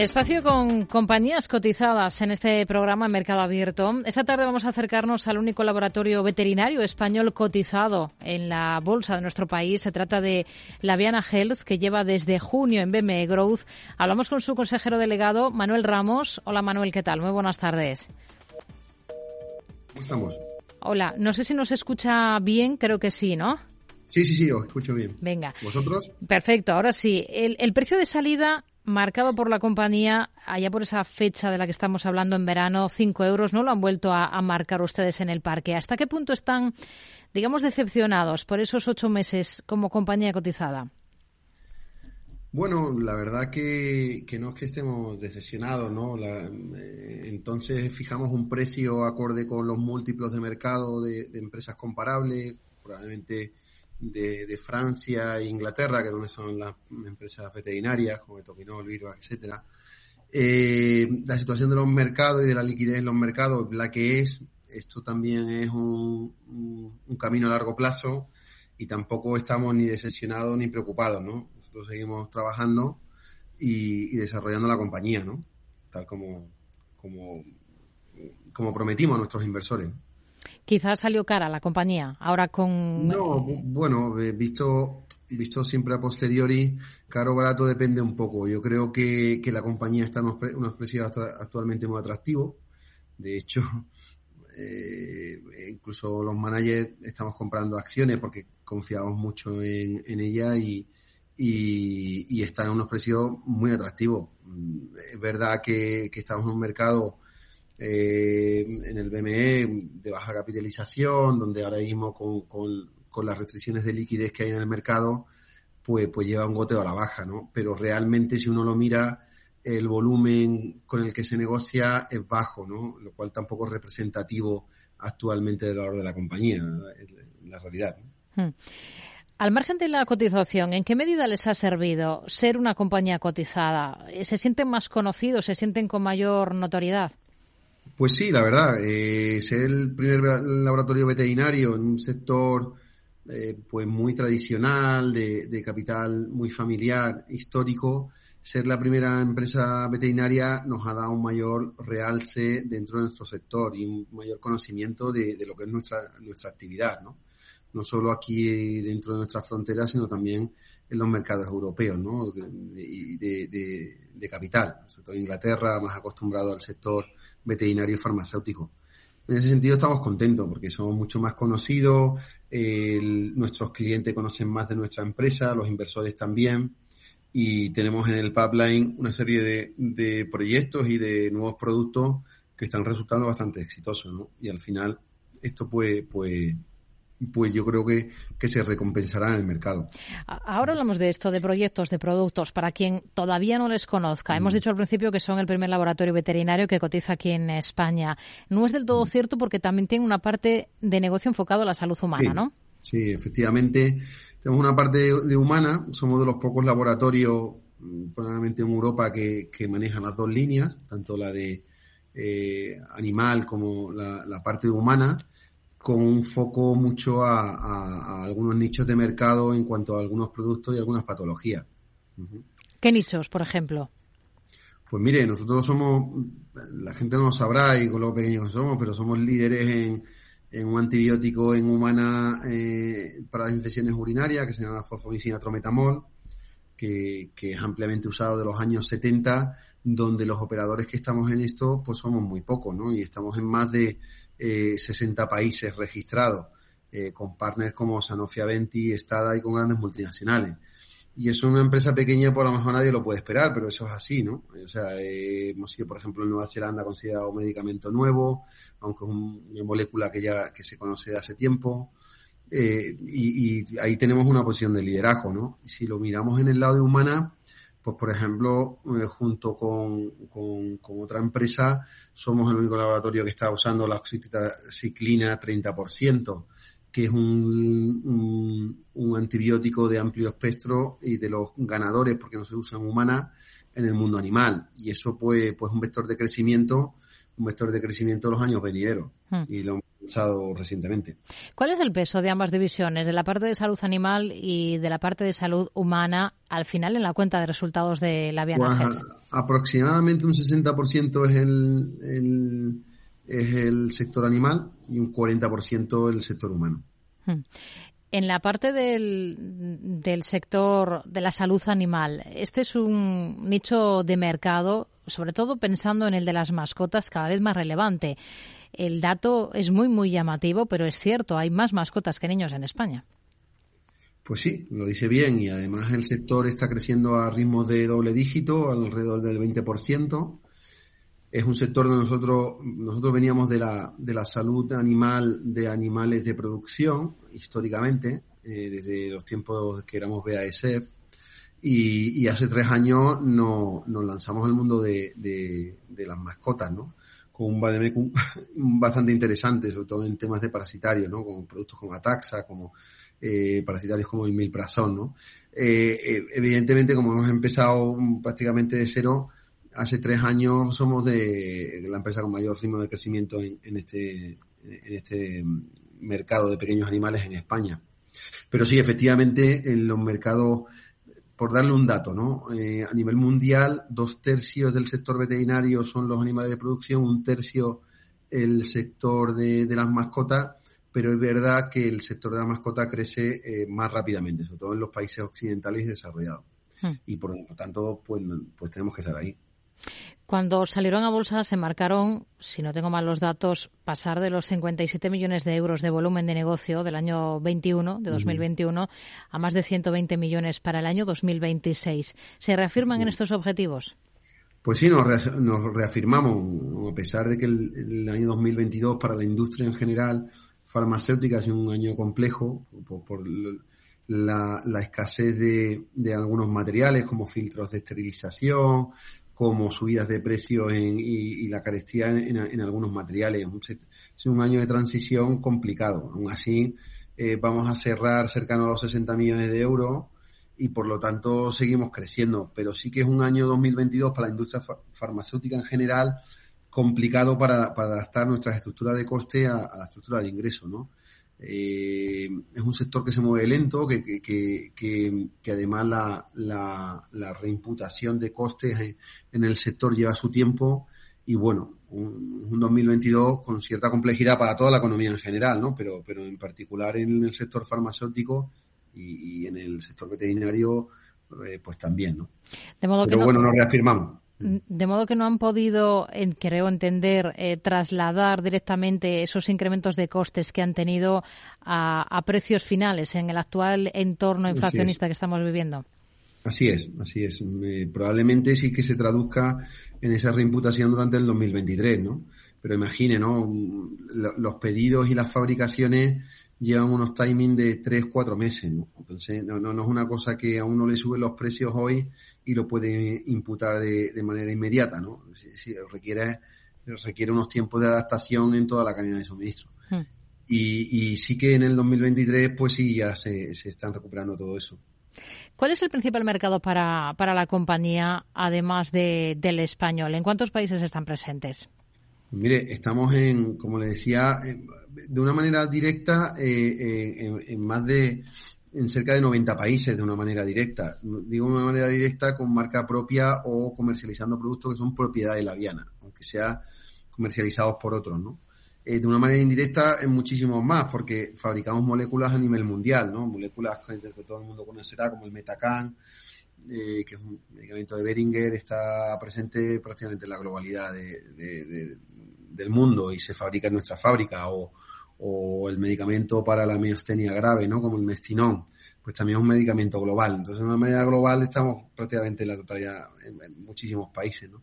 Espacio con compañías cotizadas en este programa Mercado Abierto. Esta tarde vamos a acercarnos al único laboratorio veterinario español cotizado en la bolsa de nuestro país. Se trata de la Viana Health, que lleva desde junio en BME Growth. Hablamos con su consejero delegado, Manuel Ramos. Hola Manuel, ¿qué tal? Muy buenas tardes. ¿Cómo estamos? Hola, no sé si nos escucha bien, creo que sí, ¿no? Sí, sí, sí, os escucho bien. Venga. ¿Vosotros? Perfecto, ahora sí. El, el precio de salida marcado por la compañía allá por esa fecha de la que estamos hablando en verano, 5 euros, no lo han vuelto a, marcar ustedes en el parque. ¿Hasta qué punto están, digamos, decepcionados por esos ocho meses como compañía cotizada? Bueno, la verdad que, no es que estemos decepcionados, ¿no? Eh, entonces fijamos un precio acorde con los múltiplos de mercado de empresas comparables, probablemente de, Francia e Inglaterra, que es donde son las empresas veterinarias, como Topinol, Virbac, etcétera. Eh, la situación de los mercados y de la liquidez en los mercados, la que es, esto también es un, un, camino a largo plazo y tampoco estamos ni decepcionados ni preocupados, ¿no? Nosotros seguimos trabajando y, y desarrollando la compañía, ¿no? Tal como, como, como prometimos a nuestros inversores. Quizás salió cara la compañía, ahora con... No, bueno, eh, visto, visto siempre a posteriori, caro barato depende un poco. Yo creo que, la compañía está en unos, precios actualmente muy atractivos. De hecho, eh, incluso los managers estamos comprando acciones porque confiamos mucho en, ella y, y, está en unos precios muy atractivos. Es verdad que estamos en un mercado eh, en el BME de baja capitalización, donde ahora mismo con, con, las restricciones de liquidez que hay en el mercado, pues, pues lleva un goteo a la baja, ¿no? Pero realmente si uno lo mira, el volumen con el que se negocia es bajo, ¿no? Lo cual tampoco es representativo actualmente del valor de la compañía, en la realidad. Hmm. Al margen de la cotización, ¿en qué medida les ha servido ser una compañía cotizada? ¿Se sienten más conocidos, se sienten con mayor notoriedad? Pues sí, la verdad, eh, ser el primer laboratorio veterinario en un sector eh, pues muy tradicional, de, capital muy familiar, histórico, ser la primera empresa veterinaria nos ha dado un mayor realce dentro de nuestro sector y un mayor conocimiento de, lo que es nuestra, nuestra actividad, ¿no? No solo aquí dentro de nuestras fronteras, sino también en los mercados europeos, ¿no? De, de, de capital, sobre todo Inglaterra, más acostumbrado al sector veterinario y farmacéutico. En ese sentido estamos contentos porque somos mucho más conocidos, nuestros clientes conocen más de nuestra empresa, los inversores también, y tenemos en el pipeline una serie de, de proyectos y de nuevos productos que están resultando bastante exitosos, ¿no? Y al final esto puede, pues pues yo creo que, que se recompensará en el mercado. Ahora hablamos de esto, de proyectos, de productos, para quien todavía no les conozca. Hemos mm. dicho al principio que son el primer laboratorio veterinario que cotiza aquí en España. No es del todo mm. cierto porque también tiene una parte de negocio enfocado a la salud humana, ¿no? Sí, efectivamente. Tenemos una parte de, humana. Somos de los pocos laboratorios, mm, probablemente en Europa, que, que manejan las dos líneas, tanto la de eh, animal como la, la parte de humana con un foco mucho a, algunos nichos de mercado en cuanto a algunos productos y algunas patologías. ¿Qué nichos, por ejemplo? Pues mire, nosotros somos, la gente no lo sabrá y con lo pequeños que somos, pero somos líderes en, en un antibiótico en humana eh, para las infecciones urinarias que se llama fosfomicina trometamol, que, es ampliamente usado de los años 70, donde los operadores que estamos en esto pues somos muy pocos, ¿no? Y estamos en más de eh, 60 países registrados, eh, con partners como Sanofi Aventi, Estada y con grandes multinacionales. Y eso en una empresa pequeña, por lo mejor nadie lo puede esperar, pero eso es así, ¿no? O sea, eh, hemos sido, por ejemplo, en Nueva Zelanda considerado un medicamento nuevo, aunque es una molécula que ya que se conoce de hace tiempo. Eh, y, ahí tenemos una posición de liderazgo, ¿no? Y si lo miramos en el lado de humana, pues por ejemplo, eh, junto con, con, otra empresa, somos el único laboratorio que está usando la oxitociclina 30%, que es un, un, antibiótico de amplio espectro y de los ganadores, porque no se usa en humana, en el mundo animal. Y eso pues, pues es un vector de crecimiento un vector de crecimiento de los años venideros hmm. y lo hemos pensado recientemente. ¿Cuál es el peso de ambas divisiones, de la parte de salud animal y de la parte de salud humana, al final en la cuenta de resultados de la Viana pues, Aproximadamente un 60% es el, el, es el sector animal y un 40% el sector humano. Hmm. En la parte del, del sector de la salud animal, este es un nicho de mercado, sobre todo pensando en el de las mascotas, cada vez más relevante. El dato es muy, muy llamativo, pero es cierto, hay más mascotas que niños en España. Pues sí, lo dice bien y además el sector está creciendo a ritmos de doble dígito, alrededor del 20% es un sector donde nosotros, nosotros veníamos de la, de la salud animal de animales de producción, históricamente, eh, desde los tiempos que éramos BASF, y, y hace tres años no, nos lanzamos al mundo de, de, las mascotas, ¿no? Con un vademecum bastante interesante, sobre todo en temas de parasitarios, ¿no? Con productos como Ataxa, como eh, parasitarios como el milprazón, ¿no? Eh, eh, evidentemente, como hemos empezado prácticamente de cero, hace tres años somos de la empresa con mayor ritmo de crecimiento en, este, en este mercado de pequeños animales en España. Pero sí, efectivamente, en los mercados, por darle un dato, ¿no? Eh, a nivel mundial, dos tercios del sector veterinario son los animales de producción, un tercio el sector de, las mascotas, pero es verdad que el sector de la mascota crece eh, más rápidamente, sobre todo en los países occidentales y desarrollados. Hmm. Y por lo tanto, pues, pues tenemos que estar ahí. Cuando salieron a bolsa se marcaron, si no tengo mal los datos, pasar de los 57 millones de euros de volumen de negocio del año 21, de 2021, a más de 120 millones para el año 2026. ¿Se reafirman en estos objetivos? Pues sí, nos, reafirmamos, a pesar de que el, año 2022 para la industria en general farmacéutica ha sido un año complejo por, la, escasez de, de, algunos materiales como filtros de esterilización, como subidas de precios y, la carestía en, algunos materiales. Es un año de transición complicado. Aún así, eh, vamos a cerrar cercano a los 60 millones de euros y por lo tanto seguimos creciendo. Pero sí que es un año 2022 para la industria farmacéutica en general complicado para, adaptar nuestras estructuras de coste a, a la estructura de ingreso, ¿no? Eh, es un sector que se mueve lento, que, que, que, que además la, la, la, reimputación de costes en el sector lleva su tiempo y bueno, un, un, 2022 con cierta complejidad para toda la economía en general, ¿no? Pero, pero en particular en el sector farmacéutico y, y en el sector veterinario, eh, pues también, ¿no? De modo pero bueno, nos reafirmamos. De modo que no han podido, creo entender, eh, trasladar directamente esos incrementos de costes que han tenido a, precios finales en el actual entorno inflacionista que estamos viviendo. Así es, así es. probablemente sí que se traduzca en esa reimputación durante el 2023, ¿no? Pero imagine, ¿no? Los pedidos y las fabricaciones llevan unos timings de tres, cuatro meses, ¿no? Entonces, no, no, es una cosa que a uno le suben los precios hoy y lo puede imputar de, de manera inmediata, ¿no? Si, requiere, requiere unos tiempos de adaptación en toda la cadena de suministro. Hmm. Y, y, sí que en el 2023, pues sí, ya se, se están recuperando todo eso. ¿Cuál es el principal mercado para, para la compañía, además de, del español? ¿En cuántos países están presentes? Mire, estamos en, como le decía, de una manera directa eh, eh, en, más de, en cerca de 90 países de una manera directa. Digo de una manera directa con marca propia o comercializando productos que son propiedad de la Viana, aunque sea comercializados por otros, ¿no? Eh, de una manera indirecta en muchísimos más, porque fabricamos moléculas a nivel mundial, ¿no? Moléculas que, todo el mundo conocerá, como el Metacan, que es un medicamento de Beringer, está presente prácticamente en la globalidad de, del mundo y se fabrica en nuestra fábrica o, o el medicamento para la miostenia grave, ¿no? Como el mestinón, pues también es un medicamento global. Entonces, de una manera global estamos prácticamente en la totalidad en, muchísimos países, ¿no?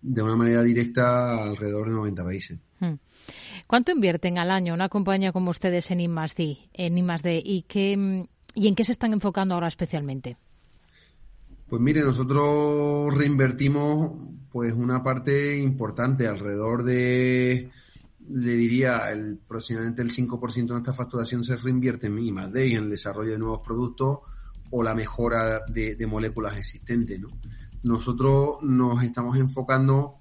De una manera directa alrededor de 90 países. Hmm. ¿Cuánto invierten al año una compañía como ustedes en I+D, en I+D y qué y en qué se están enfocando ahora especialmente? Pues mire, nosotros reinvertimos pues una parte importante, alrededor de, le diría, el, aproximadamente el 5% de nuestra facturación se reinvierte en I más D, en el desarrollo de nuevos productos o la mejora de, moléculas existentes. ¿no? Nosotros nos estamos enfocando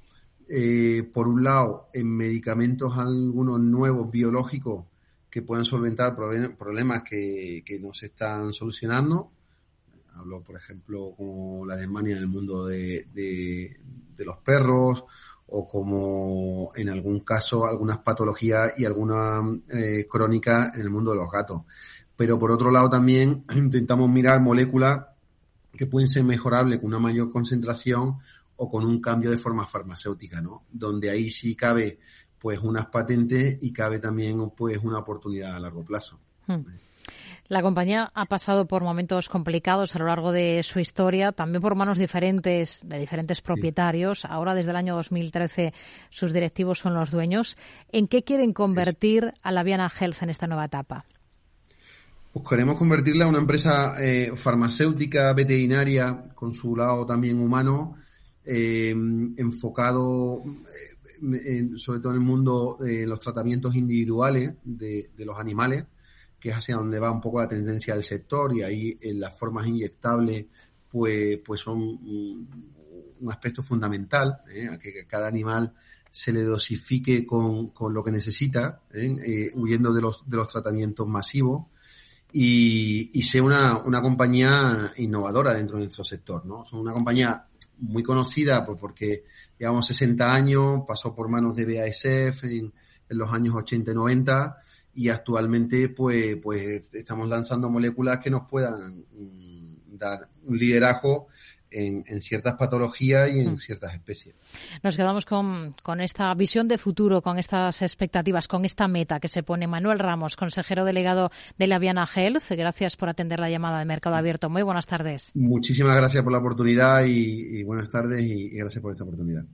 eh, por un lado, en medicamentos algunos nuevos biológicos que puedan solventar problemas que, que no se están solucionando. Hablo, por ejemplo, como la Alemania en el mundo de, de, los perros o como en algún caso algunas patologías y alguna eh, crónica en el mundo de los gatos. Pero por otro lado también intentamos mirar moléculas que pueden ser mejorables con una mayor concentración o con un cambio de forma farmacéutica, ¿no? Donde ahí sí cabe pues unas patentes y cabe también pues una oportunidad a largo plazo. Hmm. La compañía ha pasado por momentos complicados a lo largo de su historia, también por manos diferentes de diferentes propietarios. Ahora, desde el año 2013, sus directivos son los dueños. ¿En qué quieren convertir a la Viana Health en esta nueva etapa? Pues queremos convertirla en una empresa eh, farmacéutica, veterinaria, con su lado también humano, eh, enfocado sobre todo en el mundo de los tratamientos individuales de, los animales, que es hacia donde va un poco la tendencia del sector y ahí en las formas inyectables pues, pues son un, aspecto fundamental, ¿eh? a que cada animal se le dosifique con, con lo que necesita, ¿eh? Eh, huyendo de los, de los tratamientos masivos y, y sea una, una compañía innovadora dentro de nuestro sector, ¿no? Son una compañía muy conocida pues, porque llevamos 60 años, pasó por manos de BASF en, en los años 80 y 90 y actualmente pues, pues estamos lanzando moléculas que nos puedan mm, dar un liderazgo en, ciertas patologías y en mm. ciertas especies. Nos quedamos con, con, esta visión de futuro, con estas expectativas, con esta meta que se pone Manuel Ramos, consejero delegado de la Viana Health. Gracias por atender la llamada de Mercado Abierto. Muy buenas tardes. Muchísimas gracias por la oportunidad y, buenas tardes y gracias por esta oportunidad.